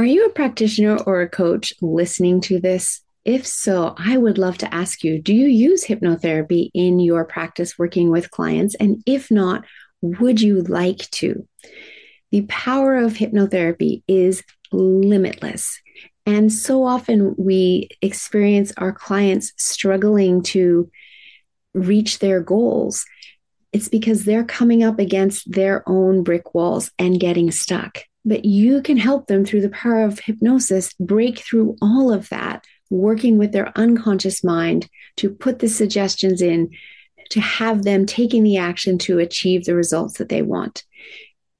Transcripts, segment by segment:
Are you a practitioner or a coach listening to this? If so, I would love to ask you do you use hypnotherapy in your practice working with clients? And if not, would you like to? The power of hypnotherapy is limitless. And so often we experience our clients struggling to reach their goals. It's because they're coming up against their own brick walls and getting stuck. But you can help them through the power of hypnosis break through all of that, working with their unconscious mind to put the suggestions in to have them taking the action to achieve the results that they want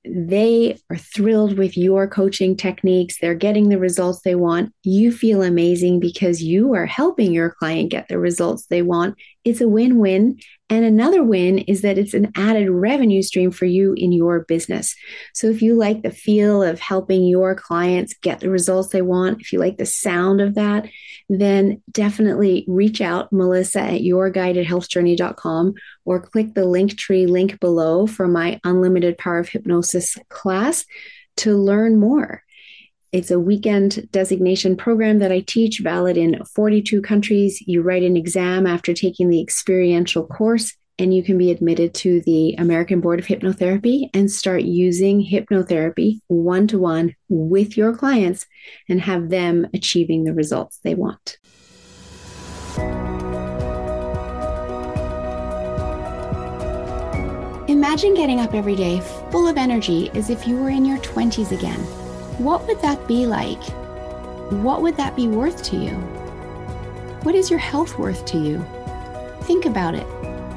they are thrilled with your coaching techniques. They're getting the results they want. You feel amazing because you are helping your client get the results they want. It's a win win. And another win is that it's an added revenue stream for you in your business. So if you like the feel of helping your clients get the results they want, if you like the sound of that, then definitely reach out, Melissa at yourguidedhealthjourney.com or click the link tree link below for my Unlimited Power of Hypnosis class to learn more. It's a weekend designation program that I teach, valid in 42 countries. You write an exam after taking the experiential course, and you can be admitted to the American Board of Hypnotherapy and start using hypnotherapy one to one with your clients and have them achieving the results they want. Imagine getting up every day full of energy as if you were in your 20s again what would that be like? What would that be worth to you? What is your health worth to you? Think about it.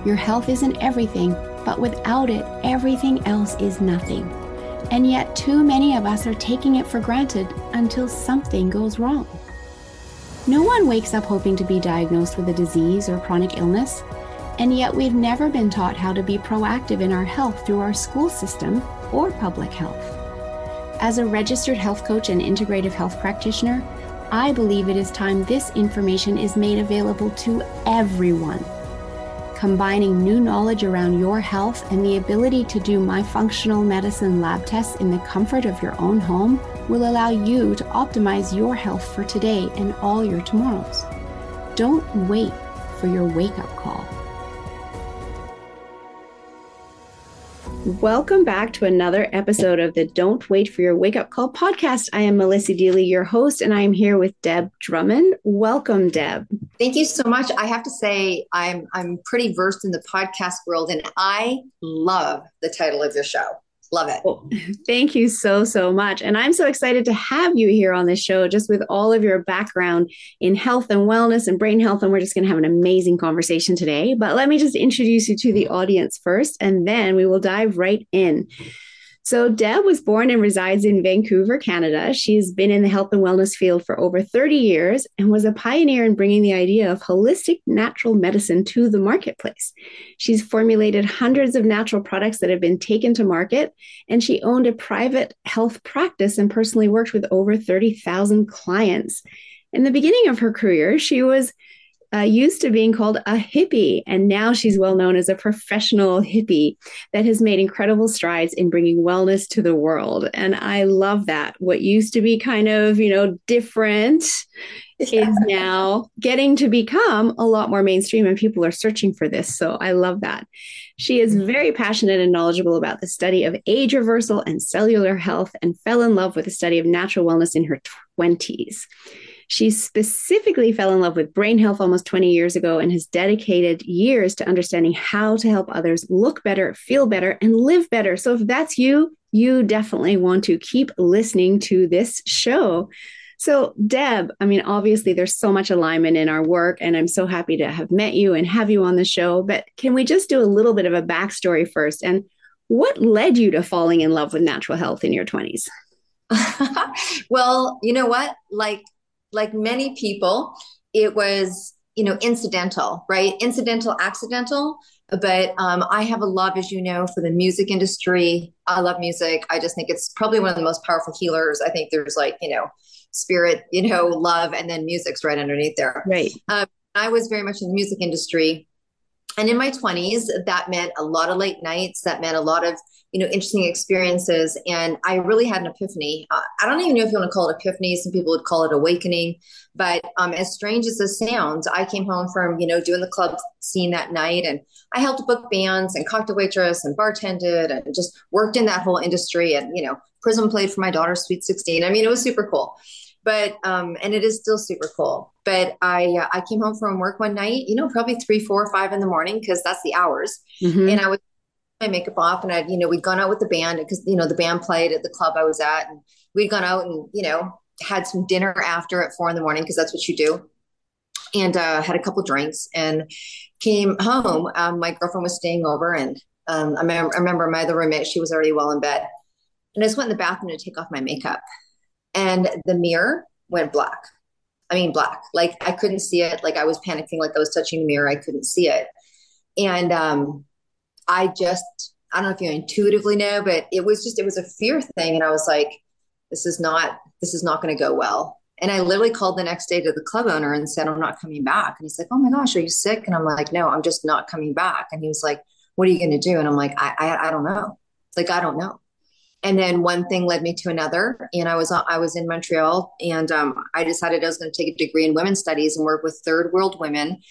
Your health isn't everything, but without it, everything else is nothing. And yet, too many of us are taking it for granted until something goes wrong. No one wakes up hoping to be diagnosed with a disease or chronic illness, and yet we've never been taught how to be proactive in our health through our school system or public health. As a registered health coach and integrative health practitioner, I believe it is time this information is made available to everyone. Combining new knowledge around your health and the ability to do my functional medicine lab tests in the comfort of your own home will allow you to optimize your health for today and all your tomorrows. Don't wait for your wake up call. Welcome back to another episode of the Don't Wait for Your Wake Up Call podcast. I am Melissa Deely, your host, and I am here with Deb Drummond. Welcome, Deb. Thank you so much. I have to say, I'm I'm pretty versed in the podcast world, and I love the title of your show. Love it. Thank you so, so much. And I'm so excited to have you here on this show, just with all of your background in health and wellness and brain health. And we're just going to have an amazing conversation today. But let me just introduce you to the audience first, and then we will dive right in. So, Deb was born and resides in Vancouver, Canada. She's been in the health and wellness field for over 30 years and was a pioneer in bringing the idea of holistic natural medicine to the marketplace. She's formulated hundreds of natural products that have been taken to market, and she owned a private health practice and personally worked with over 30,000 clients. In the beginning of her career, she was uh, used to being called a hippie, and now she's well known as a professional hippie that has made incredible strides in bringing wellness to the world. And I love that. What used to be kind of, you know, different yeah. is now getting to become a lot more mainstream, and people are searching for this. So I love that. She is mm-hmm. very passionate and knowledgeable about the study of age reversal and cellular health and fell in love with the study of natural wellness in her 20s. She specifically fell in love with brain health almost 20 years ago and has dedicated years to understanding how to help others look better, feel better, and live better. So if that's you, you definitely want to keep listening to this show. So, Deb, I mean, obviously, there's so much alignment in our work, and I'm so happy to have met you and have you on the show. But can we just do a little bit of a backstory first? And what led you to falling in love with natural health in your 20s? well, you know what? Like like many people, it was, you know, incidental, right? Incidental, accidental. But um, I have a love, as you know, for the music industry. I love music. I just think it's probably one of the most powerful healers. I think there's like, you know, spirit, you know, love, and then music's right underneath there. Right. Um, I was very much in the music industry. And in my 20s, that meant a lot of late nights. That meant a lot of you know, interesting experiences. And I really had an epiphany. Uh, I don't even know if you want to call it epiphany. Some people would call it awakening. But um, as strange as this sounds, I came home from, you know, doing the club scene that night and I helped book bands and cocktail waitress and bartended and just worked in that whole industry. And, you know, Prism played for my daughter's Sweet 16. I mean, it was super cool. But, um, and it is still super cool. But I, uh, I came home from work one night, you know, probably three, four, five in the morning, because that's the hours. Mm-hmm. And I was my makeup off and I, you know, we'd gone out with the band because, you know, the band played at the club I was at and we'd gone out and, you know, had some dinner after at four in the morning because that's what you do. And uh, had a couple drinks and came home. Um, my girlfriend was staying over and um, I, I remember my other roommate, she was already well in bed. And I just went in the bathroom to take off my makeup and the mirror went black. I mean, black. Like I couldn't see it. Like I was panicking, like I was touching the mirror. I couldn't see it. And um, I just, I don't know if you intuitively know, but it was just, it was a fear thing. And I was like, this is not, this is not going to go well. And I literally called the next day to the club owner and said, I'm not coming back. And he's like, Oh my gosh, are you sick? And I'm like, No, I'm just not coming back. And he was like, What are you going to do? And I'm like, I, I, I don't know. Like, I don't know. And then one thing led me to another. And I was, I was in Montreal and um, I decided I was going to take a degree in women's studies and work with third world women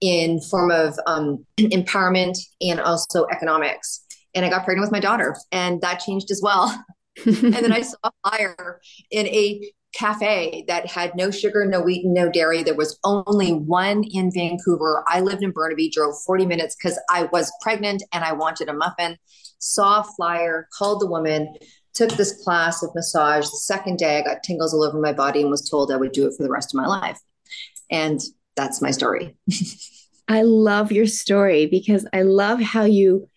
in form of um, empowerment and also economics. And I got pregnant with my daughter, and that changed as well. and then I saw a flyer in a cafe that had no sugar, no wheat, and no dairy. There was only one in Vancouver. I lived in Burnaby, drove 40 minutes because I was pregnant and I wanted a muffin. Saw a flyer, called the woman, took this class of massage. The second day, I got tingles all over my body and was told I would do it for the rest of my life. And that's my story. I love your story because I love how you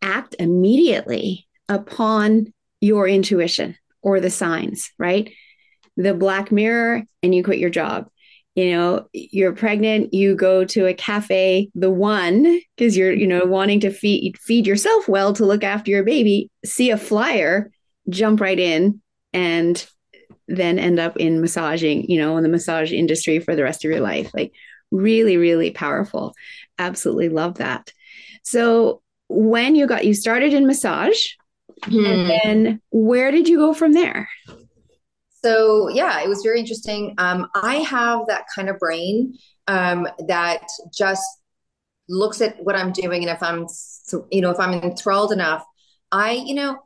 act immediately upon your intuition or the signs, right? The black mirror and you quit your job. You know, you're pregnant, you go to a cafe, the one, because you're, you know, wanting to feed feed yourself well to look after your baby, see a flyer, jump right in and then end up in massaging, you know, in the massage industry for the rest of your life. Like really, really powerful. Absolutely love that. So when you got you started in massage, hmm. and then where did you go from there? So yeah, it was very interesting. Um, I have that kind of brain um, that just looks at what I'm doing, and if I'm, you know, if I'm enthralled enough, I, you know,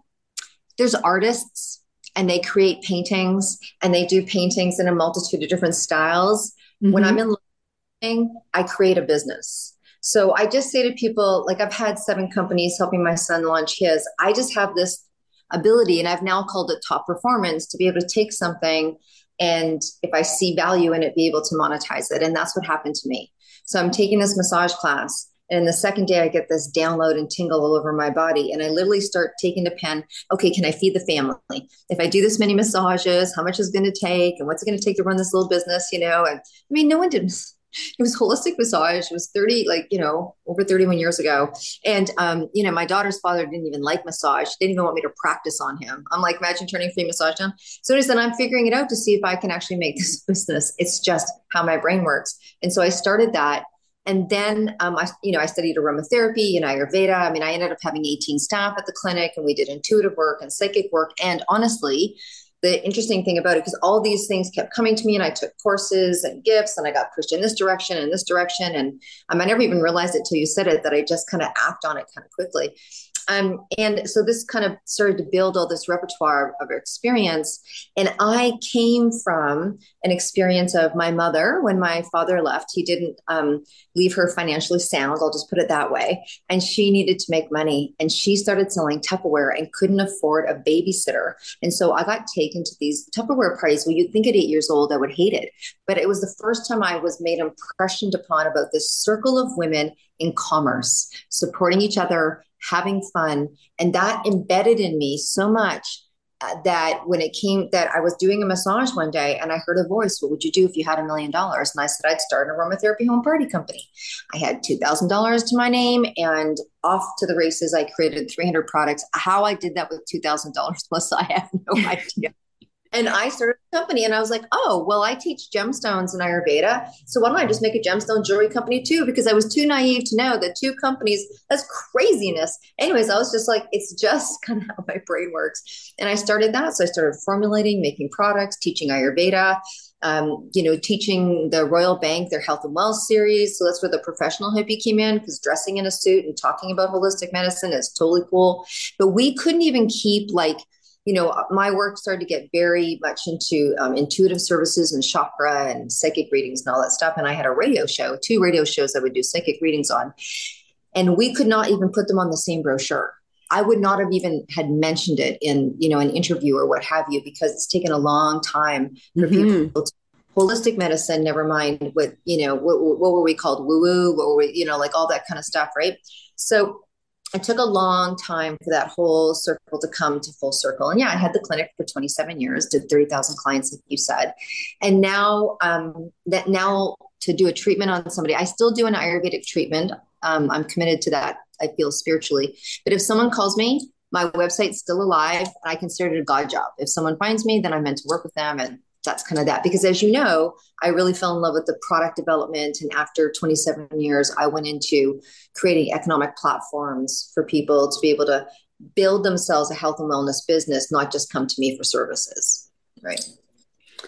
there's artists and they create paintings and they do paintings in a multitude of different styles. Mm-hmm. When I'm in I create a business. So I just say to people, like I've had seven companies helping my son launch his. I just have this ability, and I've now called it top performance to be able to take something and if I see value in it, be able to monetize it. And that's what happened to me. So I'm taking this massage class. And the second day, I get this download and tingle all over my body. And I literally start taking the pen. Okay, can I feed the family? If I do this many massages, how much is going to take? And what's it going to take to run this little business? You know, and I mean, no one did it was holistic massage. It was 30, like, you know, over 31 years ago. And, um, you know, my daughter's father didn't even like massage. Didn't even want me to practice on him. I'm like, imagine turning free massage down. So I said, I'm figuring it out to see if I can actually make this business. It's just how my brain works. And so I started that. And then, um, I, you know, I studied aromatherapy and Ayurveda. I mean, I ended up having 18 staff at the clinic and we did intuitive work and psychic work. And honestly, the interesting thing about it because all these things kept coming to me and i took courses and gifts and i got pushed in this direction and this direction and um, i never even realized it till you said it that i just kind of act on it kind of quickly um, and so this kind of started to build all this repertoire of experience. And I came from an experience of my mother when my father left. He didn't um, leave her financially sound, I'll just put it that way. And she needed to make money. And she started selling Tupperware and couldn't afford a babysitter. And so I got taken to these Tupperware parties. Well, you'd think at eight years old I would hate it. But it was the first time I was made impressioned upon about this circle of women in commerce, supporting each other having fun. And that embedded in me so much uh, that when it came that I was doing a massage one day and I heard a voice, what would you do if you had a million dollars? And I said, I'd start an aromatherapy home party company. I had $2,000 to my name and off to the races. I created 300 products. How I did that with $2,000 plus, I have no idea. And I started a company and I was like, oh, well, I teach gemstones in Ayurveda. So why don't I just make a gemstone jewelry company too? Because I was too naive to know that two companies, that's craziness. Anyways, I was just like, it's just kind of how my brain works. And I started that. So I started formulating, making products, teaching Ayurveda. Um, you know, teaching the Royal Bank their health and wealth series. So that's where the professional hippie came in because dressing in a suit and talking about holistic medicine is totally cool. But we couldn't even keep like you know, my work started to get very much into um, intuitive services and chakra and psychic readings and all that stuff. And I had a radio show, two radio shows I would do psychic readings on. And we could not even put them on the same brochure. I would not have even had mentioned it in, you know, an interview or what have you, because it's taken a long time for mm-hmm. people to holistic medicine, never mind what, you know, what, what were we called? Woo woo, what were we, you know, like all that kind of stuff. Right. So it took a long time for that whole circle to come to full circle. And yeah, I had the clinic for 27 years, did 30,000 clients, like you said. And now, um, that now to do a treatment on somebody, I still do an Ayurvedic treatment. Um, I'm committed to that. I feel spiritually. But if someone calls me, my website's still alive. I consider it a God job. If someone finds me, then I'm meant to work with them and that's kind of that. Because as you know i really fell in love with the product development and after 27 years i went into creating economic platforms for people to be able to build themselves a health and wellness business not just come to me for services right?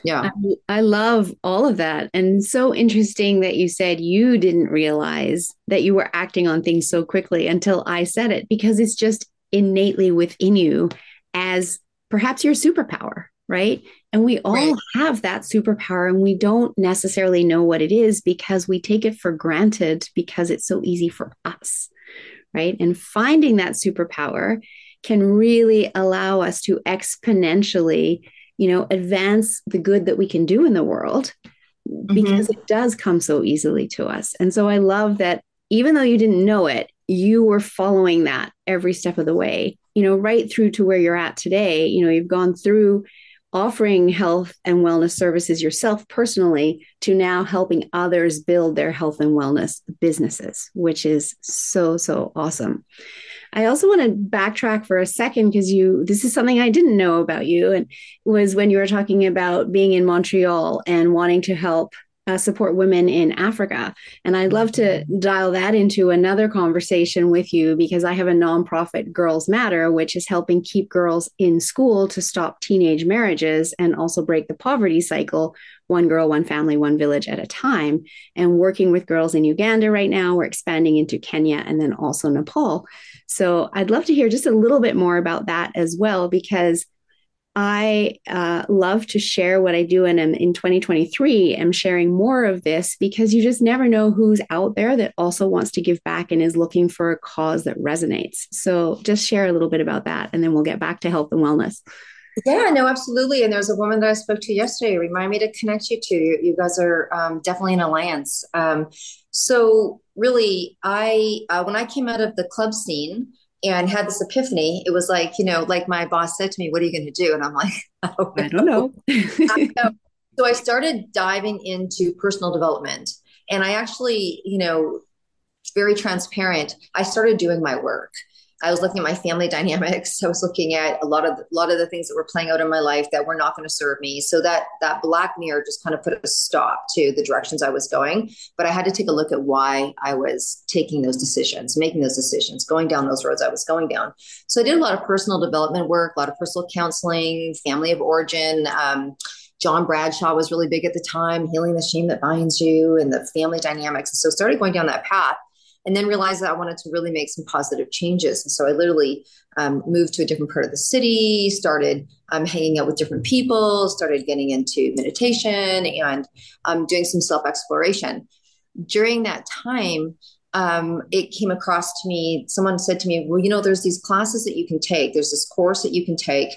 Yeah. I, I love all of that. And so interesting that you said you didn't realize that you were acting on things so quickly until i said it because it's just innately within you as perhaps your superpower right? And we all right. have that superpower and we don't necessarily know what it is because we take it for granted because it's so easy for us, right? And finding that superpower can really allow us to exponentially, you know, advance the good that we can do in the world because mm-hmm. it does come so easily to us. And so I love that even though you didn't know it, you were following that every step of the way, you know, right through to where you're at today. You know, you've gone through offering health and wellness services yourself personally to now helping others build their health and wellness businesses, which is so, so awesome. I also want to backtrack for a second because you this is something I didn't know about you and was when you were talking about being in Montreal and wanting to help uh, support women in Africa. And I'd love to dial that into another conversation with you because I have a nonprofit, Girls Matter, which is helping keep girls in school to stop teenage marriages and also break the poverty cycle one girl, one family, one village at a time. And working with girls in Uganda right now, we're expanding into Kenya and then also Nepal. So I'd love to hear just a little bit more about that as well because I uh, love to share what I do, and I'm, in 2023, am sharing more of this because you just never know who's out there that also wants to give back and is looking for a cause that resonates. So, just share a little bit about that, and then we'll get back to health and wellness. Yeah, no, absolutely. And there's a woman that I spoke to yesterday. Remind me to connect you to. You, you guys are um, definitely an alliance. Um, so, really, I uh, when I came out of the club scene and had this epiphany. It was like, you know, like my boss said to me, What are you going to do? And I'm like, I don't know. I know. So I started diving into personal development. And I actually, you know, very transparent, I started doing my work. I was looking at my family dynamics. I was looking at a lot of a lot of the things that were playing out in my life that were not going to serve me. So that that black mirror just kind of put a stop to the directions I was going. But I had to take a look at why I was taking those decisions, making those decisions, going down those roads I was going down. So I did a lot of personal development work, a lot of personal counseling, family of origin. Um, John Bradshaw was really big at the time, healing the shame that binds you and the family dynamics. And so started going down that path and then realized that I wanted to really make some positive changes. And so I literally um, moved to a different part of the city, started um, hanging out with different people, started getting into meditation and um, doing some self exploration. During that time, um, it came across to me, someone said to me, Well, you know, there's these classes that you can take, there's this course that you can take.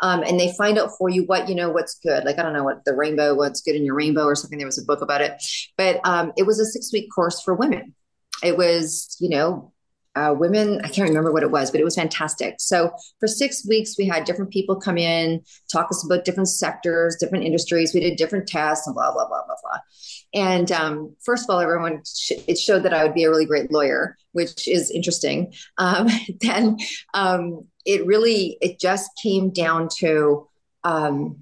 Um, and they find out for you what you know what's good like i don't know what the rainbow what's good in your rainbow or something there was a book about it but um, it was a six week course for women it was, you know, uh, women, I can't remember what it was, but it was fantastic. So for six weeks, we had different people come in, talk us about different sectors, different industries. We did different tests and blah, blah, blah, blah, blah. And um, first of all, everyone, sh- it showed that I would be a really great lawyer, which is interesting. Um, then um, it really, it just came down to, um,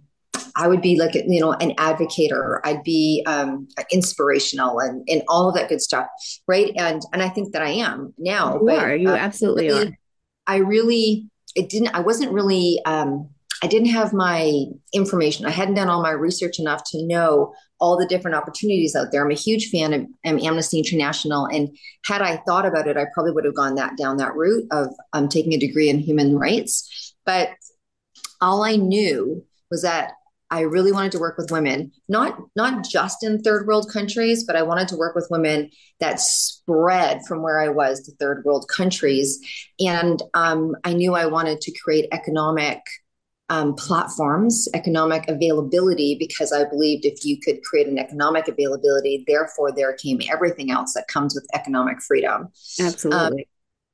I would be like, you know, an advocator. I'd be um, inspirational and, and all of that good stuff. Right. And, and I think that I am now. You but, are. You uh, absolutely are. I really, it didn't, I wasn't really, um, I didn't have my information. I hadn't done all my research enough to know all the different opportunities out there. I'm a huge fan of um, Amnesty International, and had I thought about it, I probably would have gone that down that route of um, taking a degree in human rights. But all I knew was that I really wanted to work with women, not not just in third world countries, but I wanted to work with women that spread from where I was to third world countries, and um, I knew I wanted to create economic um, platforms, economic availability, because I believed if you could create an economic availability, therefore there came everything else that comes with economic freedom. Absolutely. Um,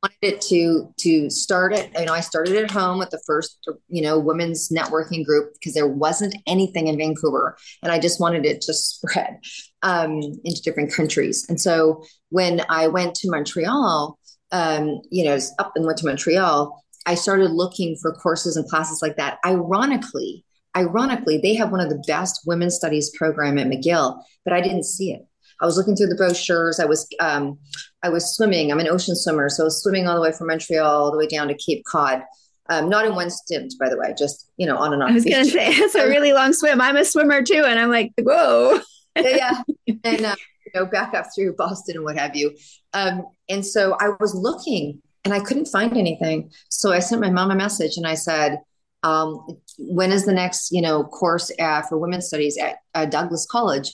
wanted it to to start it. You know, I started at home with the first, you know, women's networking group because there wasn't anything in Vancouver, and I just wanted it to spread um, into different countries. And so when I went to Montreal, um, you know, up and went to Montreal, I started looking for courses and classes like that. Ironically, ironically, they have one of the best women's studies program at McGill, but I didn't see it. I was looking through the brochures. I was um, I was swimming. I'm an ocean swimmer, so I was swimming all the way from Montreal all the way down to Cape Cod. Um, not in one stint, by the way, just you know, on and off. I was going to say it's a really long swim. I'm a swimmer too, and I'm like, whoa. yeah, yeah, and uh, you know, back up through Boston and what have you. Um, and so I was looking and I couldn't find anything. So I sent my mom a message and I said, um, when is the next, you know, course uh, for women's studies at uh, Douglas College?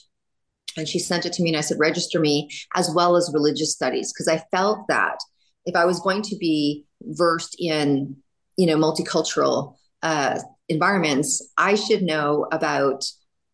And she sent it to me and I said, register me as well as religious studies. Cause I felt that if I was going to be versed in, you know, multicultural uh, environments, I should know about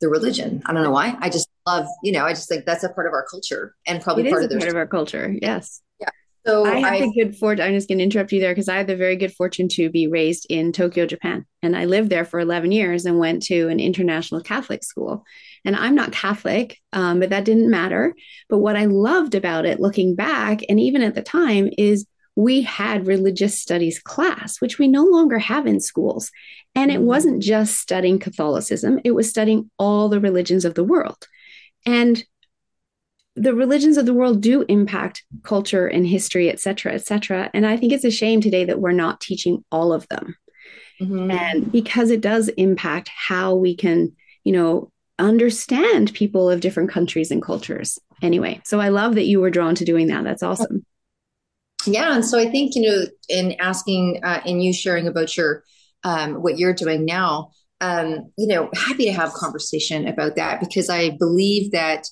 the religion. I don't know why. I just love, you know, I just think that's a part of our culture and probably part of, part of our culture. Yes. Yeah. So I had I, the good fortune. I'm just going to interrupt you there because I had the very good fortune to be raised in Tokyo, Japan, and I lived there for 11 years and went to an international Catholic school. And I'm not Catholic, um, but that didn't matter. But what I loved about it, looking back, and even at the time, is we had religious studies class, which we no longer have in schools. And it mm-hmm. wasn't just studying Catholicism; it was studying all the religions of the world. And the religions of the world do impact culture and history, et cetera, et cetera. And I think it's a shame today that we're not teaching all of them. Mm-hmm. And because it does impact how we can, you know, understand people of different countries and cultures. Anyway, so I love that you were drawn to doing that. That's awesome. Yeah. And so I think, you know, in asking uh, and you sharing about your, um, what you're doing now, um, you know, happy to have conversation about that because I believe that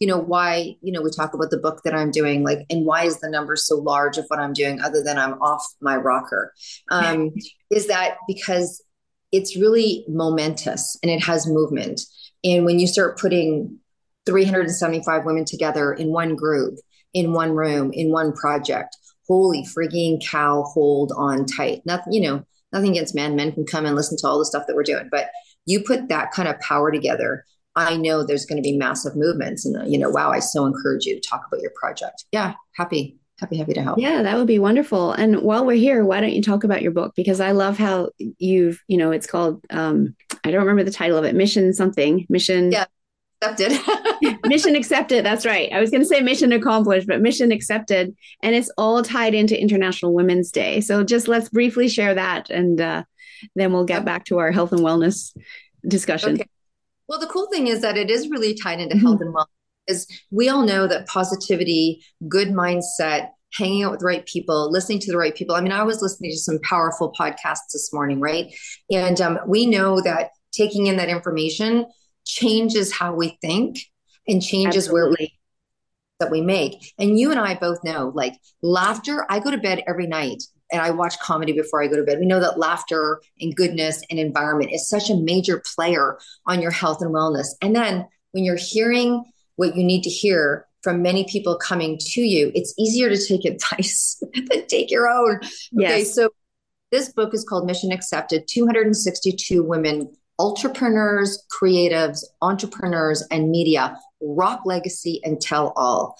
you know why you know we talk about the book that i'm doing like and why is the number so large of what i'm doing other than i'm off my rocker um, is that because it's really momentous and it has movement and when you start putting 375 women together in one group in one room in one project holy frigging cow hold on tight nothing you know nothing against men men can come and listen to all the stuff that we're doing but you put that kind of power together I know there's going to be massive movements. And, you know, wow, I so encourage you to talk about your project. Yeah, happy, happy, happy to help. Yeah, that would be wonderful. And while we're here, why don't you talk about your book? Because I love how you've, you know, it's called, um, I don't remember the title of it, Mission something, Mission. Yeah. Accepted. mission accepted. That's right. I was going to say mission accomplished, but mission accepted. And it's all tied into International Women's Day. So just let's briefly share that and uh, then we'll get back to our health and wellness discussion. Okay. Well, the cool thing is that it is really tied into mm-hmm. health and wellness. Is we all know that positivity, good mindset, hanging out with the right people, listening to the right people. I mean, I was listening to some powerful podcasts this morning, right? And um, we know that taking in that information changes how we think and changes Absolutely. where we that we make. And you and I both know, like laughter. I go to bed every night and I watch comedy before I go to bed. We know that laughter and goodness and environment is such a major player on your health and wellness. And then when you're hearing what you need to hear from many people coming to you, it's easier to take advice than take your own. Yes. Okay, so this book is called Mission Accepted 262 Women Entrepreneurs, Creatives, Entrepreneurs, and Media Rock Legacy and Tell All.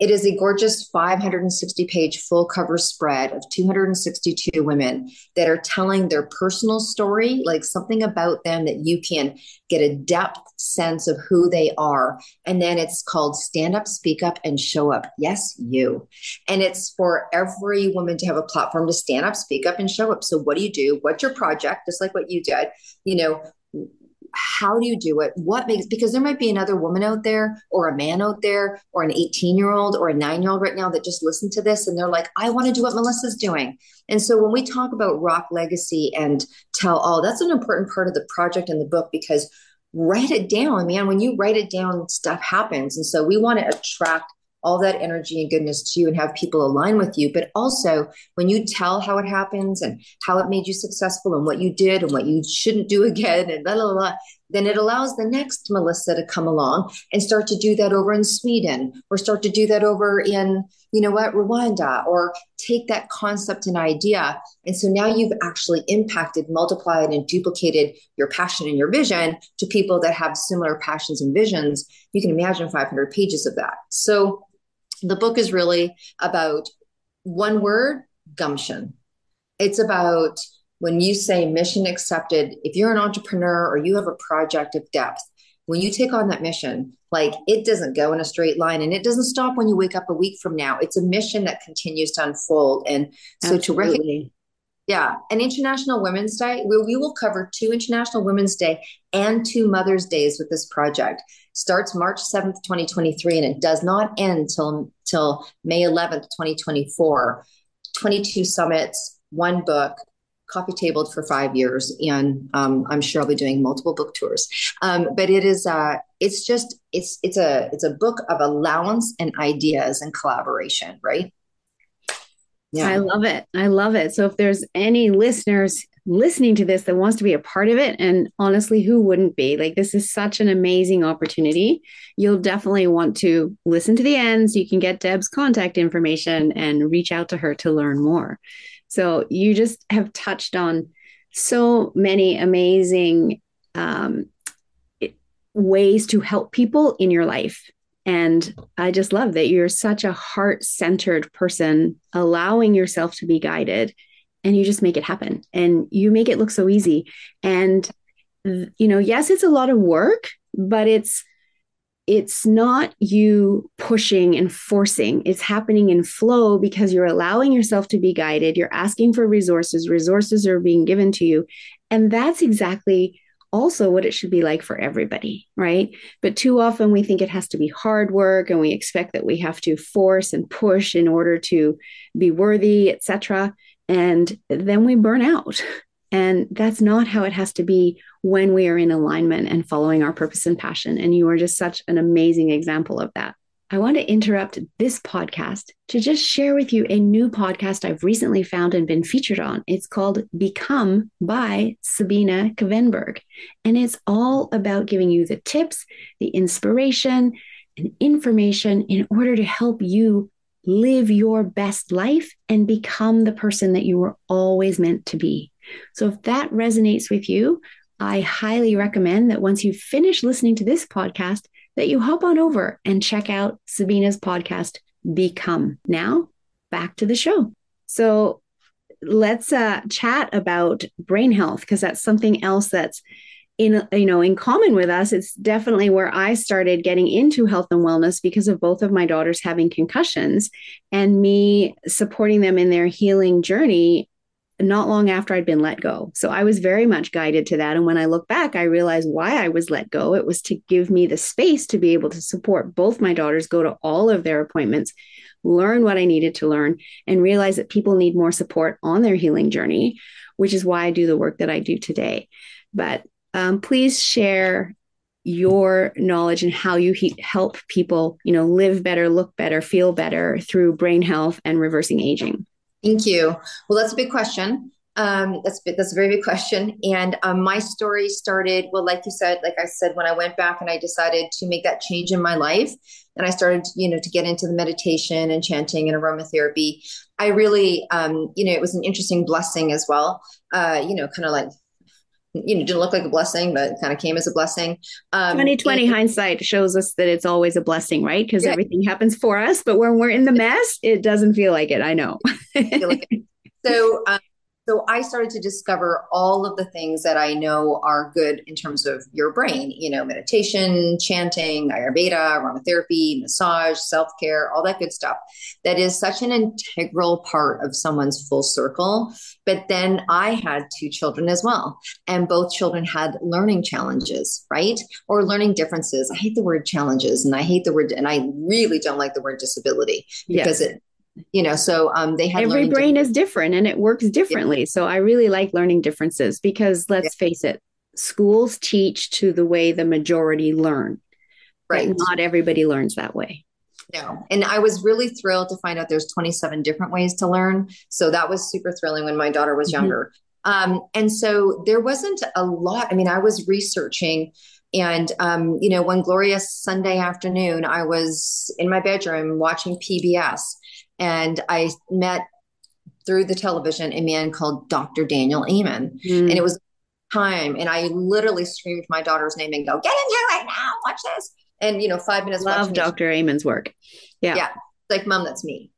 It is a gorgeous 560 page full cover spread of 262 women that are telling their personal story, like something about them that you can get a depth sense of who they are. And then it's called Stand Up, Speak Up, and Show Up. Yes, you. And it's for every woman to have a platform to stand up, speak up, and show up. So, what do you do? What's your project? Just like what you did. You know, how do you do it? What makes because there might be another woman out there or a man out there or an 18 year old or a 9 year old right now that just listen to this and they're like i want to do what melissa's doing. And so when we talk about rock legacy and tell all that's an important part of the project and the book because write it down man. When you write it down stuff happens. And so we want to attract all that energy and goodness to you and have people align with you. But also, when you tell how it happens and how it made you successful and what you did and what you shouldn't do again and blah, blah, blah, then it allows the next Melissa to come along and start to do that over in Sweden or start to do that over in, you know what, Rwanda or take that concept and idea. And so now you've actually impacted, multiplied, and duplicated your passion and your vision to people that have similar passions and visions. You can imagine 500 pages of that. So the book is really about one word gumption. It's about when you say mission accepted, if you're an entrepreneur or you have a project of depth, when you take on that mission, like it doesn't go in a straight line and it doesn't stop when you wake up a week from now. It's a mission that continues to unfold. And so Absolutely. to recognize yeah, an International Women's Day. We, we will cover two International Women's Day and two Mother's Days with this project. Starts March 7th, 2023, and it does not end till, till May 11th, 2024. 22 summits, one book, coffee tabled for five years, and um, I'm sure I'll be doing multiple book tours. Um, but it is, uh, it's just, it's it's a it's a book of allowance and ideas and collaboration, right? Yeah. I love it. I love it. So if there's any listeners listening to this that wants to be a part of it, and honestly, who wouldn't be? Like, this is such an amazing opportunity. You'll definitely want to listen to the end so you can get Deb's contact information and reach out to her to learn more. So you just have touched on so many amazing um, ways to help people in your life and I just love that you're such a heart centered person, allowing yourself to be guided, and you just make it happen and you make it look so easy. And, you know, yes, it's a lot of work, but it's, it's not you pushing and forcing. It's happening in flow because you're allowing yourself to be guided. You're asking for resources, resources are being given to you. And that's exactly also what it should be like for everybody, right? But too often we think it has to be hard work and we expect that we have to force and push in order to be worthy, etc. And then we burn out. And that's not how it has to be when we are in alignment and following our purpose and passion. And you are just such an amazing example of that. I want to interrupt this podcast to just share with you a new podcast I've recently found and been featured on. It's called Become by Sabina Kvenberg. And it's all about giving you the tips, the inspiration, and information in order to help you live your best life and become the person that you were always meant to be. So if that resonates with you, I highly recommend that once you finish listening to this podcast, that you hop on over and check out Sabina's podcast, Become. Now, back to the show. So, let's uh, chat about brain health because that's something else that's in you know in common with us it's definitely where i started getting into health and wellness because of both of my daughters having concussions and me supporting them in their healing journey not long after I'd been let go. So I was very much guided to that. And when I look back, I realize why I was let go. It was to give me the space to be able to support both my daughters, go to all of their appointments, learn what I needed to learn, and realize that people need more support on their healing journey, which is why I do the work that I do today. But um, please share your knowledge and how you he- help people you know live better look better feel better through brain health and reversing aging Thank you. Well, that's a big question. Um, that's that's a very big question. And um, my story started well, like you said, like I said, when I went back and I decided to make that change in my life, and I started, you know, to get into the meditation and chanting and aromatherapy. I really, um, you know, it was an interesting blessing as well. Uh, you know, kind of like you know, didn't look like a blessing, but kind of came as a blessing. Um, 2020 and, hindsight shows us that it's always a blessing, right? Because yeah. everything happens for us, but when we're in the mess, it doesn't feel like it. I know. so, um, so I started to discover all of the things that I know are good in terms of your brain, you know, meditation, chanting, Ayurveda, aromatherapy, massage, self care, all that good stuff. That is such an integral part of someone's full circle. But then I had two children as well, and both children had learning challenges, right? Or learning differences. I hate the word challenges and I hate the word, and I really don't like the word disability because yes. it you know so um they had every brain is different and it works differently yeah. so i really like learning differences because let's yeah. face it schools teach to the way the majority learn right not everybody learns that way no and i was really thrilled to find out there's 27 different ways to learn so that was super thrilling when my daughter was mm-hmm. younger mm-hmm. um and so there wasn't a lot i mean i was researching and, um, you know, one glorious Sunday afternoon, I was in my bedroom watching PBS and I met through the television a man called Dr. Daniel Amen. Mm. And it was time. And I literally screamed my daughter's name and go, get in here it now, watch this. And, you know, five minutes. Love Dr. Amen's work. Yeah. Yeah. Like, mom, that's me.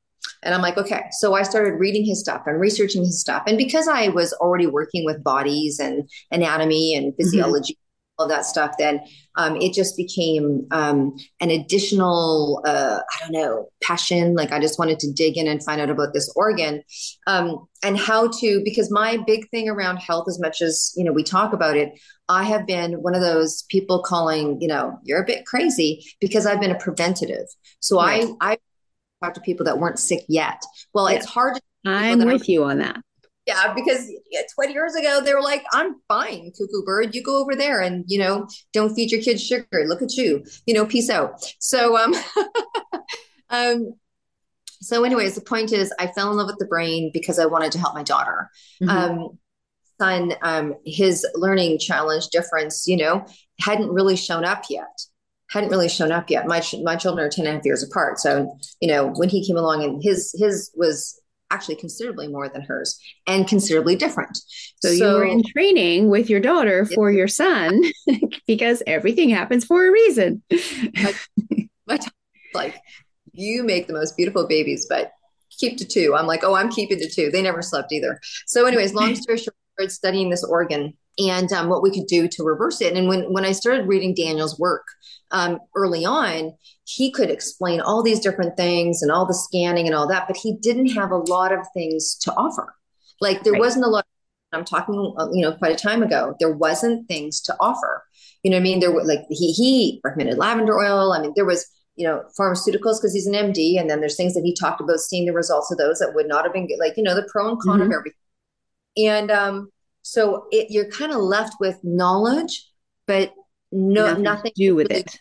And I'm like, okay. So I started reading his stuff and researching his stuff. And because I was already working with bodies and anatomy and mm-hmm. physiology, of that stuff, then um, it just became um, an additional, uh, I don't know, passion. Like I just wanted to dig in and find out about this organ um, and how to, because my big thing around health, as much as, you know, we talk about it, I have been one of those people calling, you know, you're a bit crazy because I've been a preventative. So right. I, I talk to people that weren't sick yet. Well, yeah. it's hard to. I'm with you on that. Yeah, because 20 years ago they were like, I'm fine, cuckoo bird. You go over there and you know, don't feed your kids sugar. Look at you. You know, peace out. So um um so anyways, the point is I fell in love with the brain because I wanted to help my daughter. Mm-hmm. Um son, um, his learning challenge difference, you know, hadn't really shown up yet hadn't really shown up yet. My my children are 10 and a half years apart. So, you know, when he came along and his his was actually considerably more than hers and considerably different. So, so you were in training with your daughter for your son because everything happens for a reason. like, you make the most beautiful babies, but keep to two. I'm like, oh, I'm keeping to two. They never slept either. So, anyways, long story short, studying this organ and um, what we could do to reverse it. And when when I started reading Daniel's work um, early on, he could explain all these different things and all the scanning and all that, but he didn't have a lot of things to offer. Like there right. wasn't a lot. I'm talking, uh, you know, quite a time ago. There wasn't things to offer. You know, what I mean, there were like he he recommended lavender oil. I mean, there was you know pharmaceuticals because he's an MD, and then there's things that he talked about seeing the results of those that would not have been good, like you know the pro and con mm-hmm. of everything. And um, so it, you're kind of left with knowledge, but no nothing, nothing to do with it.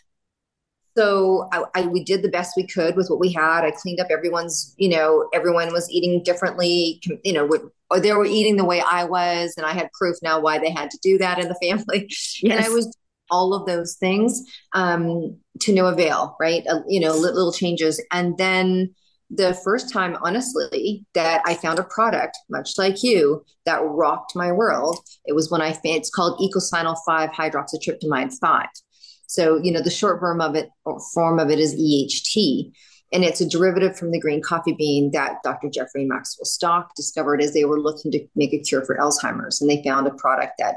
So I, I, we did the best we could with what we had. I cleaned up everyone's, you know, everyone was eating differently, you know, or they were eating the way I was, and I had proof now why they had to do that in the family. Yes. And I was all of those things um, to no avail, right? Uh, you know, little changes, and then the first time, honestly, that I found a product, much like you, that rocked my world, it was when I it's called Eicosanoyl 5 hydroxytryptamide 5. So, you know, the short form of it or form of it is EHT. And it's a derivative from the green coffee bean that Dr. Jeffrey Maxwell Stock discovered as they were looking to make a cure for Alzheimer's. And they found a product that,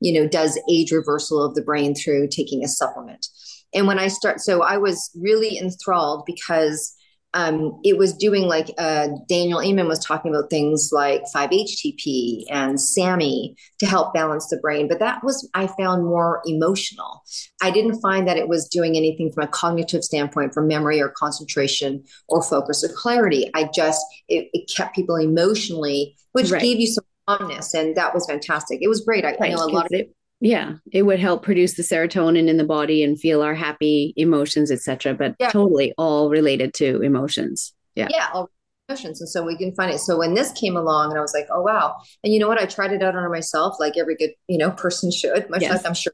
you know, does age reversal of the brain through taking a supplement. And when I start, so I was really enthralled because um, it was doing like uh, Daniel Amen was talking about things like 5-HTP and SAMe to help balance the brain, but that was I found more emotional. I didn't find that it was doing anything from a cognitive standpoint for memory or concentration or focus or clarity. I just it, it kept people emotionally, which right. gave you some calmness, and that was fantastic. It was great. I, right. I know a lot of it yeah it would help produce the serotonin in the body and feel our happy emotions etc but yeah. totally all related to emotions. Yeah. Yeah all emotions and so we can find it. So when this came along and i was like oh wow. And you know what? I tried it out on myself like every good you know person should much yes. like i'm sure.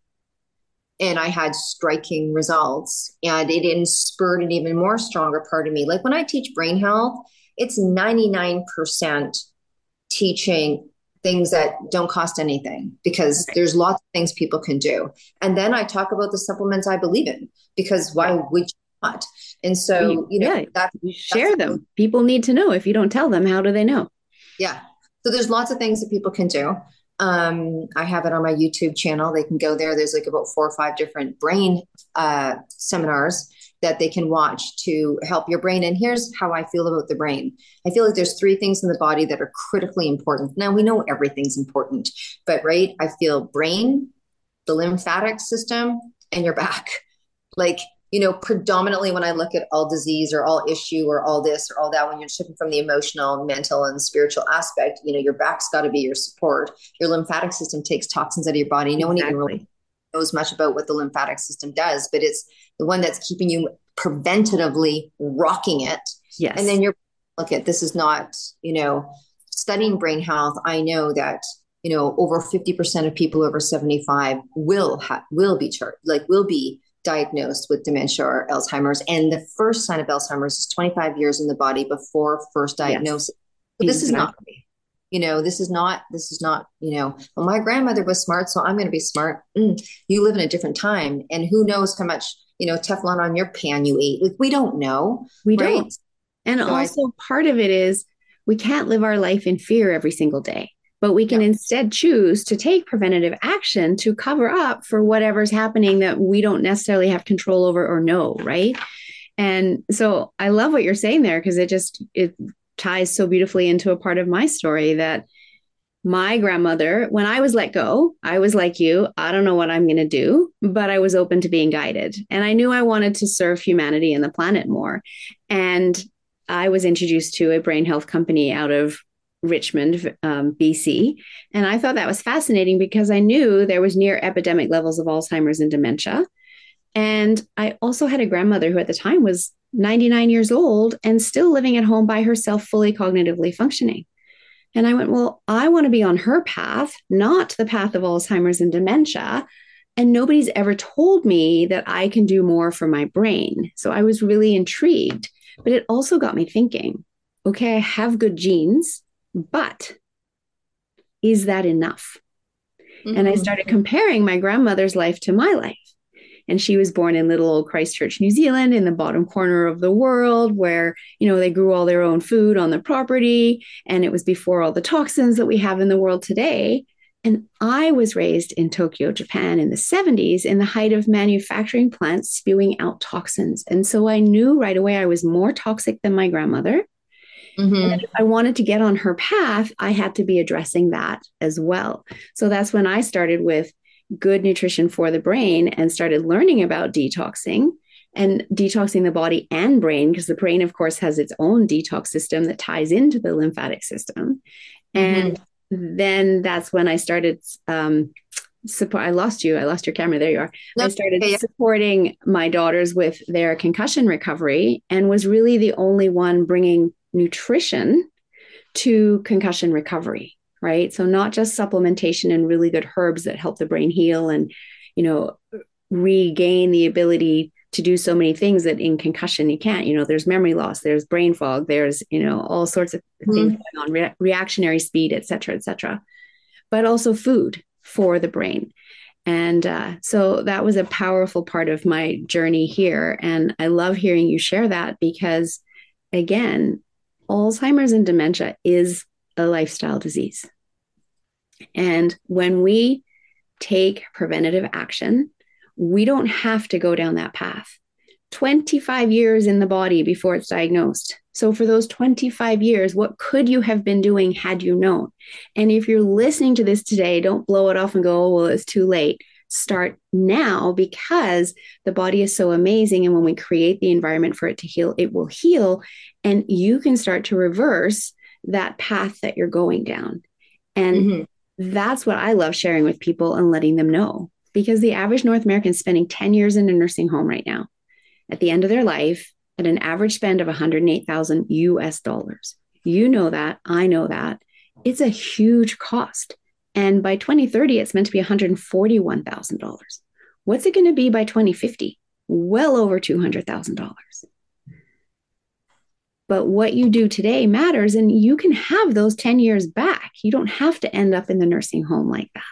And i had striking results and it inspired an even more stronger part of me. Like when i teach brain health it's 99% teaching things that don't cost anything because right. there's lots of things people can do. And then I talk about the supplements I believe in because why would you not? And so, you know, yeah, that, you share them. People need to know. If you don't tell them, how do they know? Yeah. So there's lots of things that people can do. Um, I have it on my YouTube channel. They can go there. There's like about four or five different brain uh, seminars that they can watch to help your brain. And here's how I feel about the brain. I feel like there's three things in the body that are critically important. Now we know everything's important, but right, I feel brain, the lymphatic system, and your back. Like, you know, predominantly when I look at all disease or all issue or all this or all that, when you're shifting from the emotional, mental, and spiritual aspect, you know, your back's got to be your support. Your lymphatic system takes toxins out of your body. No one even really knows much about what the lymphatic system does, but it's the one that's keeping you preventatively rocking it. Yes. And then you're look at this is not, you know, studying brain health. I know that, you know, over 50% of people over 75 will have will be chart like will be diagnosed with dementia or Alzheimer's. And the first sign of Alzheimer's is 25 years in the body before first diagnosis. Yes. So this exactly. is not you know this is not this is not you know well my grandmother was smart so i'm going to be smart mm, you live in a different time and who knows how much you know teflon on your pan you ate like we don't know we right? don't and so also I, part of it is we can't live our life in fear every single day but we can yeah. instead choose to take preventative action to cover up for whatever's happening that we don't necessarily have control over or know right and so i love what you're saying there because it just it ties so beautifully into a part of my story that my grandmother, when I was let go, I was like you, I don't know what I'm going to do, but I was open to being guided. And I knew I wanted to serve humanity and the planet more. And I was introduced to a brain health company out of Richmond, um, BC. And I thought that was fascinating because I knew there was near epidemic levels of Alzheimer's and dementia. And I also had a grandmother who at the time was 99 years old and still living at home by herself, fully cognitively functioning. And I went, Well, I want to be on her path, not the path of Alzheimer's and dementia. And nobody's ever told me that I can do more for my brain. So I was really intrigued. But it also got me thinking okay, I have good genes, but is that enough? Mm-hmm. And I mm-hmm. started comparing my grandmother's life to my life. And she was born in little old Christchurch, New Zealand, in the bottom corner of the world, where, you know, they grew all their own food on the property. And it was before all the toxins that we have in the world today. And I was raised in Tokyo, Japan in the 70s in the height of manufacturing plants spewing out toxins. And so I knew right away I was more toxic than my grandmother. Mm-hmm. And if I wanted to get on her path, I had to be addressing that as well. So that's when I started with good nutrition for the brain and started learning about detoxing and detoxing the body and brain because the brain of course has its own detox system that ties into the lymphatic system mm-hmm. and then that's when i started um, support i lost you i lost your camera there you are i started okay. supporting my daughters with their concussion recovery and was really the only one bringing nutrition to concussion recovery right? So not just supplementation and really good herbs that help the brain heal and, you know, regain the ability to do so many things that in concussion you can't. You know, there's memory loss, there's brain fog, there's, you know, all sorts of mm-hmm. things going on, re- reactionary speed, et cetera, et cetera. But also food for the brain. And uh, so that was a powerful part of my journey here. And I love hearing you share that because, again, Alzheimer's and dementia is a lifestyle disease. And when we take preventative action, we don't have to go down that path. 25 years in the body before it's diagnosed. So, for those 25 years, what could you have been doing had you known? And if you're listening to this today, don't blow it off and go, oh, well, it's too late. Start now because the body is so amazing. And when we create the environment for it to heal, it will heal. And you can start to reverse that path that you're going down. And mm-hmm that's what I love sharing with people and letting them know because the average North American is spending 10 years in a nursing home right now at the end of their life at an average spend of 108,000 US dollars. You know that. I know that. It's a huge cost. And by 2030, it's meant to be $141,000. What's it going to be by 2050? Well over $200,000. But what you do today matters and you can have those 10 years back. You don't have to end up in the nursing home like that.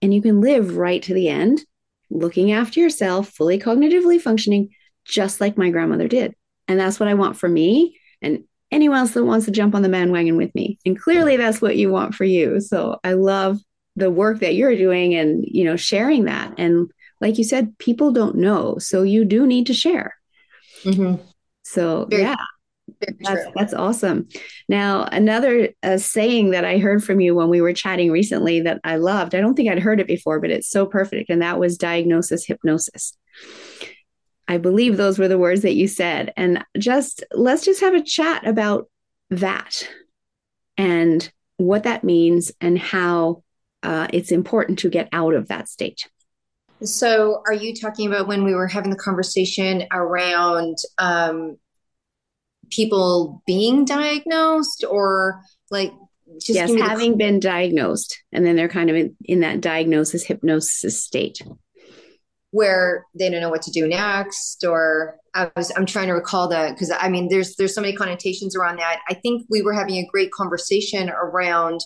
And you can live right to the end, looking after yourself, fully cognitively functioning, just like my grandmother did. And that's what I want for me and anyone else that wants to jump on the bandwagon with me. And clearly that's what you want for you. So I love the work that you're doing and, you know, sharing that. And like you said, people don't know. So you do need to share. Mm-hmm. So, Very- yeah. That's, that's awesome. Now, another uh, saying that I heard from you when we were chatting recently that I loved, I don't think I'd heard it before, but it's so perfect. And that was diagnosis hypnosis. I believe those were the words that you said. And just let's just have a chat about that and what that means and how uh, it's important to get out of that state. So, are you talking about when we were having the conversation around um, people being diagnosed or like just yes, having the- been diagnosed and then they're kind of in, in that diagnosis hypnosis state where they don't know what to do next or I was I'm trying to recall that because I mean there's there's so many connotations around that. I think we were having a great conversation around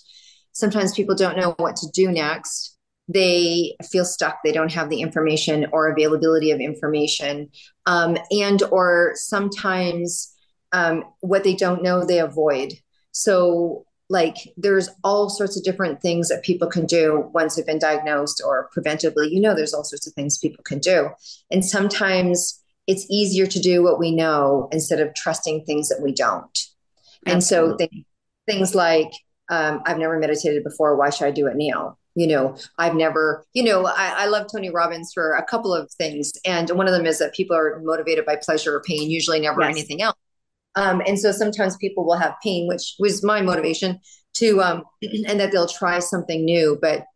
sometimes people don't know what to do next. They feel stuck. They don't have the information or availability of information, um, and or sometimes um, what they don't know they avoid. So like there's all sorts of different things that people can do once they've been diagnosed or preventively. You know there's all sorts of things people can do. And sometimes it's easier to do what we know instead of trusting things that we don't. Absolutely. and so th- things like um, i've never meditated before. Why should i do it now? You know i've never you know I, I, love tony robbins for a couple of things. And one of them is that people are motivated by pleasure or pain usually never yes. anything else um, and so sometimes people will have pain, which was my motivation to, um, and that they'll try something new. But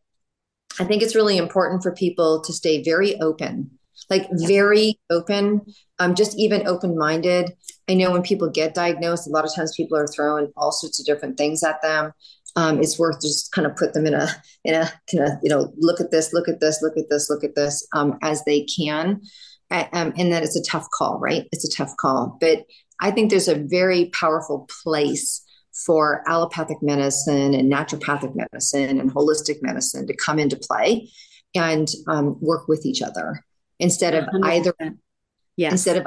I think it's really important for people to stay very open, like very open, um, just even open minded. I know when people get diagnosed, a lot of times people are throwing all sorts of different things at them. Um, it's worth just kind of put them in a in a kind of you know look at this, look at this, look at this, look at this um, as they can, um, and that it's a tough call, right? It's a tough call, but I think there's a very powerful place for allopathic medicine and naturopathic medicine and holistic medicine to come into play and um, work with each other instead of 100%. either. Yes. Instead of,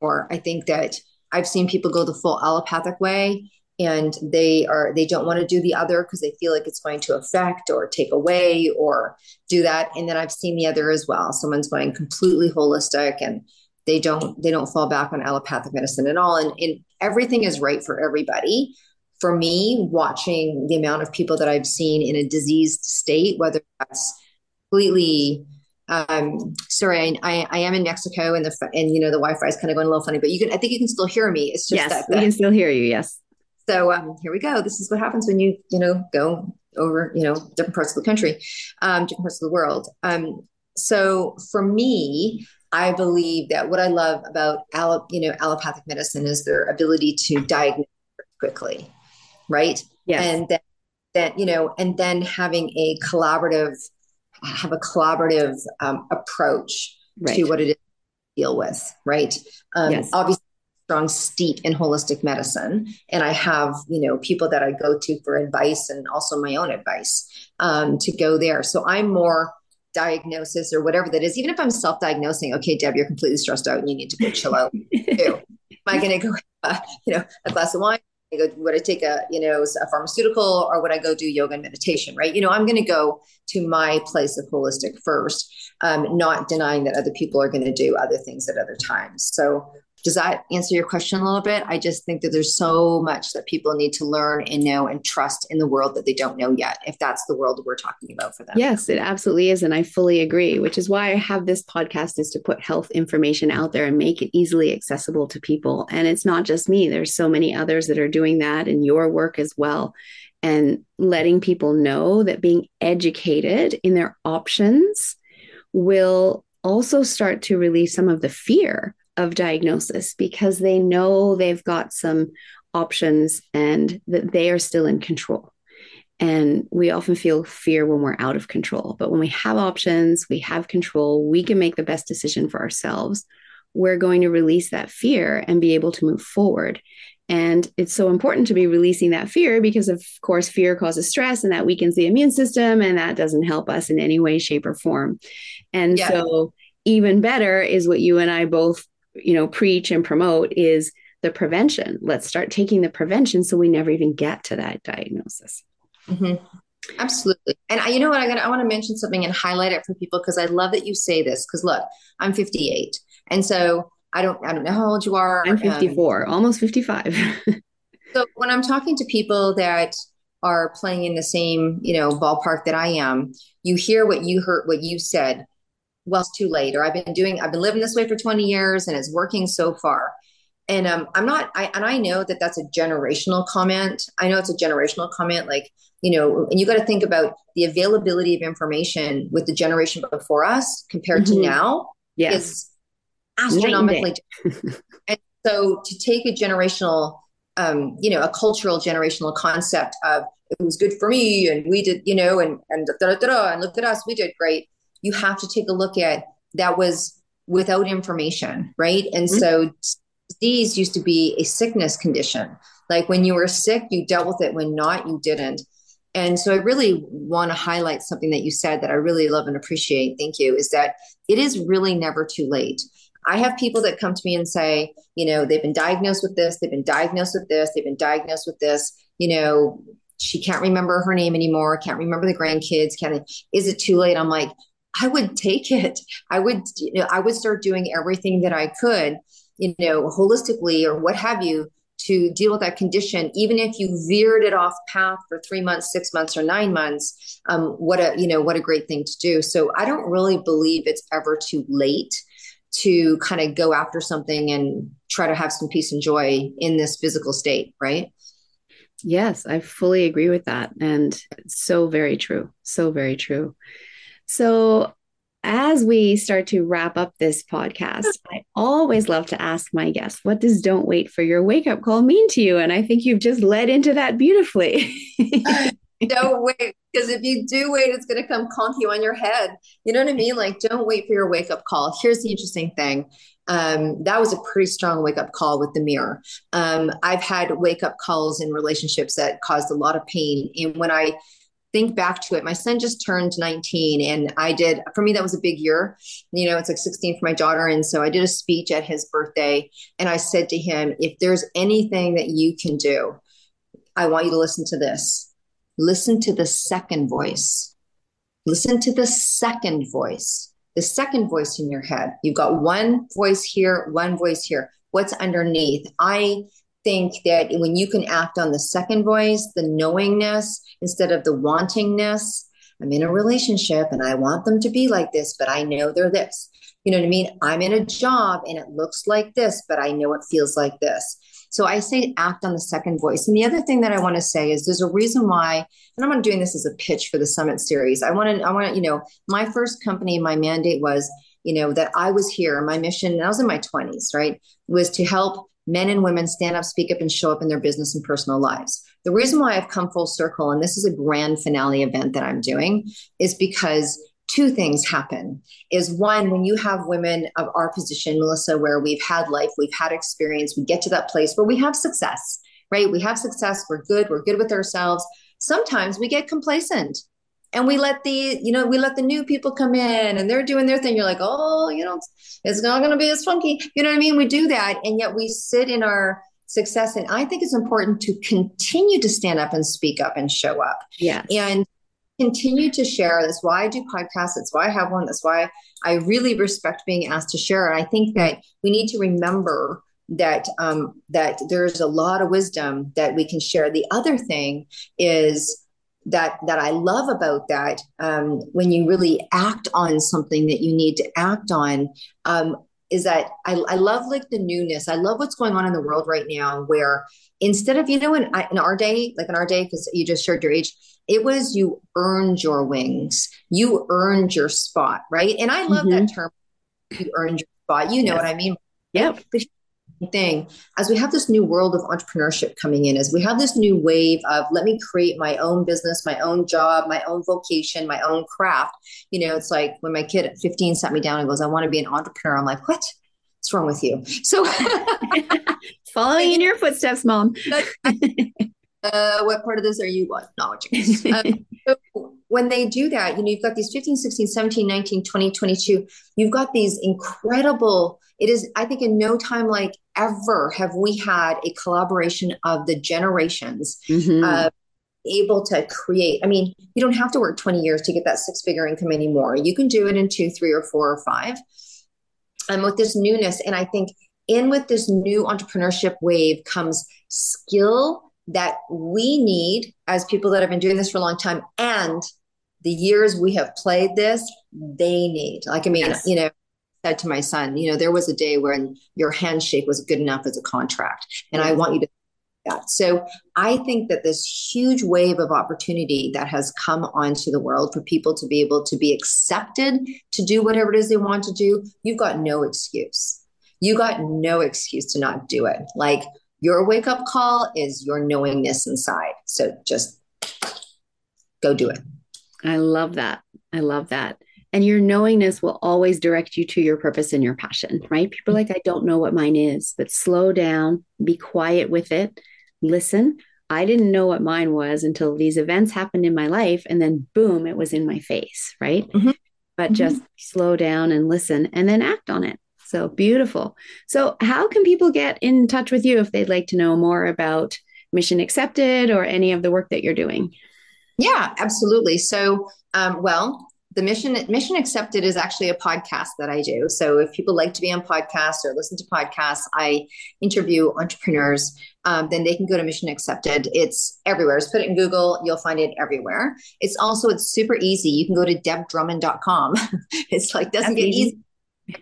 or I think that I've seen people go the full allopathic way and they are they don't want to do the other because they feel like it's going to affect or take away or do that and then i've seen the other as well someone's going completely holistic and they don't they don't fall back on allopathic medicine at all and, and everything is right for everybody for me watching the amount of people that i've seen in a diseased state whether that's completely um, sorry, I, I, am in Mexico and the and you know the Wi-Fi is kind of going a little funny, but you can I think you can still hear me. It's just yes, that, we can still hear you. Yes. So um, here we go. This is what happens when you you know go over you know different parts of the country, um, different parts of the world. Um, so for me, I believe that what I love about you know allopathic medicine is their ability to diagnose quickly, right? Yes. And then, then you know, and then having a collaborative, have a collaborative um, approach right. to what it is to deal with, right? Um, yes. Obviously, strong steep in holistic medicine, and I have you know people that I go to for advice and also my own advice um, to go there. So I'm more diagnosis or whatever that is, even if I'm self diagnosing, okay, Deb, you're completely stressed out and you need to go chill out too. Am I going to go, uh, you know, a glass of wine? Would I take a, you know, a pharmaceutical or would I go do yoga and meditation? Right. You know, I'm going to go to my place of holistic first, um, not denying that other people are going to do other things at other times. So does that answer your question a little bit? I just think that there's so much that people need to learn and know and trust in the world that they don't know yet, if that's the world we're talking about for them. Yes, it absolutely is. And I fully agree, which is why I have this podcast is to put health information out there and make it easily accessible to people. And it's not just me, there's so many others that are doing that and your work as well. And letting people know that being educated in their options will also start to relieve some of the fear of diagnosis because they know they've got some options and that they are still in control. And we often feel fear when we're out of control. But when we have options, we have control, we can make the best decision for ourselves. We're going to release that fear and be able to move forward. And it's so important to be releasing that fear because, of course, fear causes stress and that weakens the immune system and that doesn't help us in any way, shape, or form. And yeah. so, even better is what you and I both, you know, preach and promote is the prevention. Let's start taking the prevention so we never even get to that diagnosis. Mm-hmm. Absolutely. And I, you know what? I got. I want to mention something and highlight it for people because I love that you say this. Because look, I'm 58, and so I don't. I don't know how old you are. I'm 54, um, almost 55. so when I'm talking to people that are playing in the same, you know, ballpark that I am, you hear what you heard, what you said. Well, it's too late. Or I've been doing. I've been living this way for 20 years, and it's working so far and um, i'm not I, and i know that that's a generational comment i know it's a generational comment like you know and you got to think about the availability of information with the generation before us compared mm-hmm. to now yes. is astronomically and so to take a generational um, you know a cultural generational concept of it was good for me and we did you know and and da, da, da, and look at us we did great you have to take a look at that was without information right and mm-hmm. so disease used to be a sickness condition. Like when you were sick, you dealt with it. When not, you didn't. And so I really want to highlight something that you said that I really love and appreciate. Thank you. Is that it is really never too late. I have people that come to me and say, you know, they've been diagnosed with this, they've been diagnosed with this, they've been diagnosed with this, you know, she can't remember her name anymore, can't remember the grandkids, can't is it too late? I'm like, I would take it. I would, you know, I would start doing everything that I could you know, holistically or what have you to deal with that condition, even if you veered it off path for three months, six months, or nine months. Um, what a you know what a great thing to do. So I don't really believe it's ever too late to kind of go after something and try to have some peace and joy in this physical state, right? Yes, I fully agree with that. And so very true. So very true. So as we start to wrap up this podcast, I always love to ask my guests, what does don't wait for your wake up call mean to you? And I think you've just led into that beautifully. don't wait, because if you do wait, it's going to come conk you on your head. You know what I mean? Like, don't wait for your wake up call. Here's the interesting thing. Um, that was a pretty strong wake up call with the mirror. Um, I've had wake up calls in relationships that caused a lot of pain. And when I think back to it, my son just turned 19 and I did, for me, that was a big year. You know, it's like 16 for my daughter. And so I did a speech at his birthday and I said to him, if there's anything that you can do, I want you to listen to this. Listen to the second voice. Listen to the second voice, the second voice in your head. You've got one voice here, one voice here. What's underneath? I think that when you can act on the second voice, the knowingness instead of the wantingness, I'm in a relationship and I want them to be like this, but I know they're this. You know what I mean? I'm in a job and it looks like this, but I know it feels like this. So I say act on the second voice. And the other thing that I want to say is there's a reason why, and I'm not doing this as a pitch for the summit series. I want to, I want to, you know, my first company, my mandate was, you know, that I was here. My mission, I was in my 20s, right, was to help men and women stand up, speak up, and show up in their business and personal lives. The reason why I've come full circle, and this is a grand finale event that I'm doing, is because two things happen. Is one, when you have women of our position, Melissa, where we've had life, we've had experience, we get to that place where we have success, right? We have success, we're good, we're good with ourselves. Sometimes we get complacent and we let the you know we let the new people come in and they're doing their thing. You're like oh you know it's not going to be as funky. You know what i mean? We do that and yet we sit in our success and i think it's important to continue to stand up and speak up and show up. Yeah and continue to share that's why i do podcasts? That's why i have one. That's why i really respect being asked to share. And i think that we need to remember that um, that there's a lot of wisdom that we can share. The other thing is that that I love about that um, when you really act on something that you need to act on um, is that I, I, love like the newness. I love what's going on in the world right now where instead of you know in, in our day like in our day because you just shared your age it was you earned your wings you earned your spot right and I love mm-hmm. that term you earned your spot you know yes. what I mean yeah but thing as we have this new world of entrepreneurship coming in as we have this new wave of let me create my own business my own job my own vocation my own craft you know it's like when my kid at 15 sat me down and goes i want to be an entrepreneur i'm like what What's wrong with you? So, following in your footsteps, mom. uh, what part of this are you not watching? Um, so when they do that, you know, you've got these 15, 16, 17, 19, 20, 22, you've got these incredible, it is, I think, in no time like ever have we had a collaboration of the generations mm-hmm. uh, able to create. I mean, you don't have to work 20 years to get that six figure income anymore. You can do it in two, three, or four or five. And with this newness, and I think in with this new entrepreneurship wave comes skill that we need as people that have been doing this for a long time and the years we have played this they need like i mean yes. you know said to my son you know there was a day when your handshake was good enough as a contract and i want you to that so i think that this huge wave of opportunity that has come onto the world for people to be able to be accepted to do whatever it is they want to do you've got no excuse you got no excuse to not do it like your wake up call is your knowingness inside. So just go do it. I love that. I love that. And your knowingness will always direct you to your purpose and your passion, right? People like, I don't know what mine is, but slow down, be quiet with it, listen. I didn't know what mine was until these events happened in my life. And then boom, it was in my face, right? Mm-hmm. But mm-hmm. just slow down and listen and then act on it. So beautiful. So, how can people get in touch with you if they'd like to know more about Mission Accepted or any of the work that you're doing? Yeah, absolutely. So, um, well, the mission mission accepted is actually a podcast that i do. So if people like to be on podcasts or listen to podcasts i interview entrepreneurs um, then they can go to mission accepted. It's everywhere. Just put it in google you'll find it everywhere. It's also it's super easy. You can go to debdrummond.com it's like doesn't That's get easy.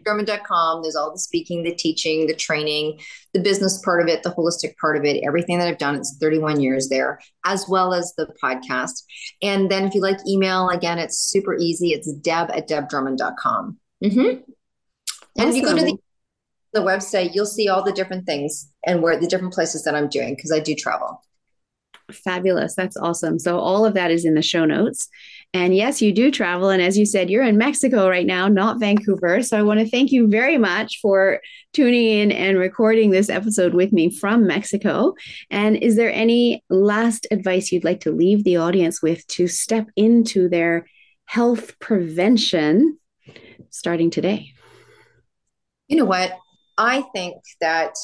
Drummond.com. There's all the speaking, the teaching, the training, the business part of it, the holistic part of it, everything that I've done. It's 31 years there, as well as the podcast. And then if you like email, again, it's super easy. It's deb at debdrummond.com. Mm-hmm. And awesome. if you go to the, the website, you'll see all the different things and where the different places that I'm doing because I do travel. Fabulous. That's awesome. So, all of that is in the show notes. And yes, you do travel. And as you said, you're in Mexico right now, not Vancouver. So, I want to thank you very much for tuning in and recording this episode with me from Mexico. And is there any last advice you'd like to leave the audience with to step into their health prevention starting today? You know what? I think that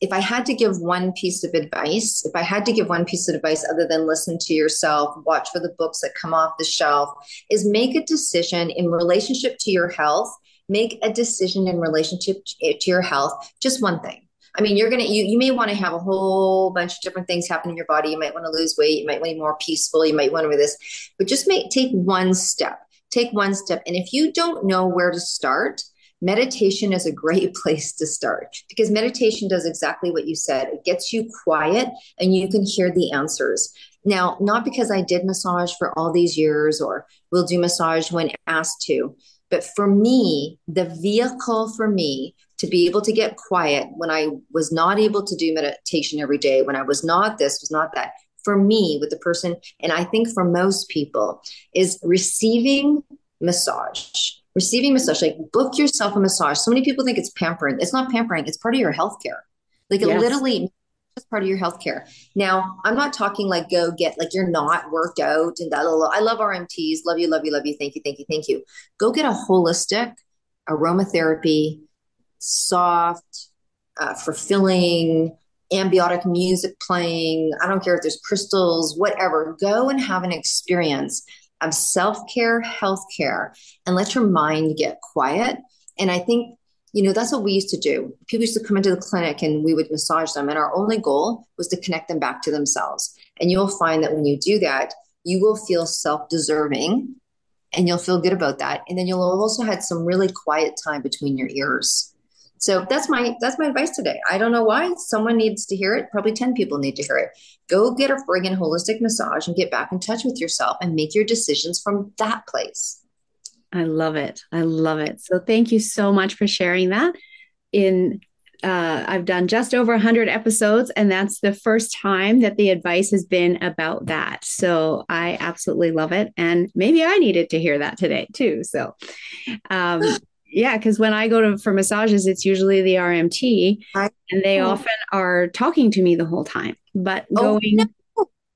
if I had to give one piece of advice, if I had to give one piece of advice other than listen to yourself, watch for the books that come off the shelf, is make a decision in relationship to your health. Make a decision in relationship eh, to your health. Just one thing. I mean, you're gonna you you may want to have a whole bunch of different things happen in your body. You might want to lose weight. You might want to be more peaceful. You might want to this, but just make take one step. Take one step. And if you don't know where to start, meditation is a great place to start because meditation does exactly what you said. It gets you quiet and you can hear the answers. Now, not because I did massage for all these years or will do massage when asked to, but for me, the vehicle for me to be able to get quiet when I was not able to do meditation every day, when I was not this, was not that, for me, with the person, and I think for most people, is receiving massage receiving massage, like book yourself a massage. So many people think it's pampering. It's not pampering, it's part of your healthcare. Like it literally is part of your healthcare. Now, I'm not talking like go get like you're not worked out and that. I love RMTs. Love you, love you, love you. Thank you, thank you, thank you. Go get a holistic aromatherapy, soft, uh, fulfilling, ambiotic music playing. I don't care if there's crystals, whatever. Go and have an experience of self care, health care, and let your mind get quiet. And I think, you know, that's what we used to do. People used to come into the clinic and we would massage them. And our only goal was to connect them back to themselves. And you'll find that when you do that, you will feel self deserving and you'll feel good about that. And then you'll also had some really quiet time between your ears. So that's my that's my advice today. I don't know why someone needs to hear it. Probably 10 people need to hear it. Go get a friggin' holistic massage and get back in touch with yourself and make your decisions from that place. I love it. I love it. So thank you so much for sharing that. In uh, I've done just over 100 episodes, and that's the first time that the advice has been about that. So I absolutely love it. And maybe I needed to hear that today too. So, um, yeah, because when I go to for massages, it's usually the RMT, Right. and they Oh. often are talking to me the whole time. But Oh, going no.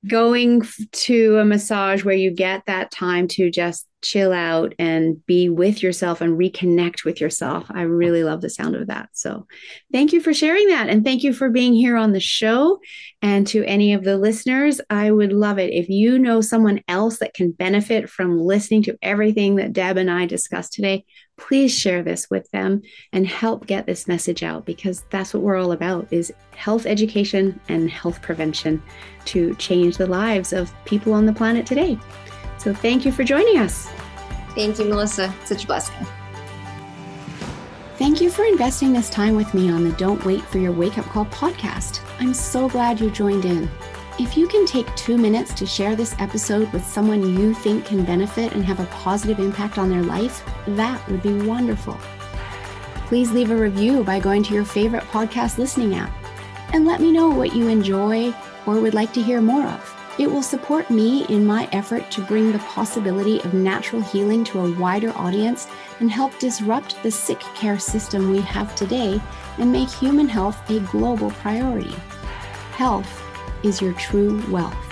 going to a massage where you get that time to just chill out and be with yourself and reconnect with yourself. I really love the sound of that. So, thank you for sharing that. And thank you for being here on the show. And to any of the listeners, I would love it if you know someone else that can benefit from listening to everything that Deb and I discussed today. Please share this with them and help get this message out because that's what we're all about is health education and health prevention to change the lives of people on the planet today. So thank you for joining us. Thank you, Melissa. Such a blessing. Thank you for investing this time with me on the Don't Wait for Your Wake Up Call podcast. I'm so glad you joined in. If you can take two minutes to share this episode with someone you think can benefit and have a positive impact on their life, that would be wonderful. Please leave a review by going to your favorite podcast listening app and let me know what you enjoy or would like to hear more of. It will support me in my effort to bring the possibility of natural healing to a wider audience and help disrupt the sick care system we have today and make human health a global priority. Health is your true wealth.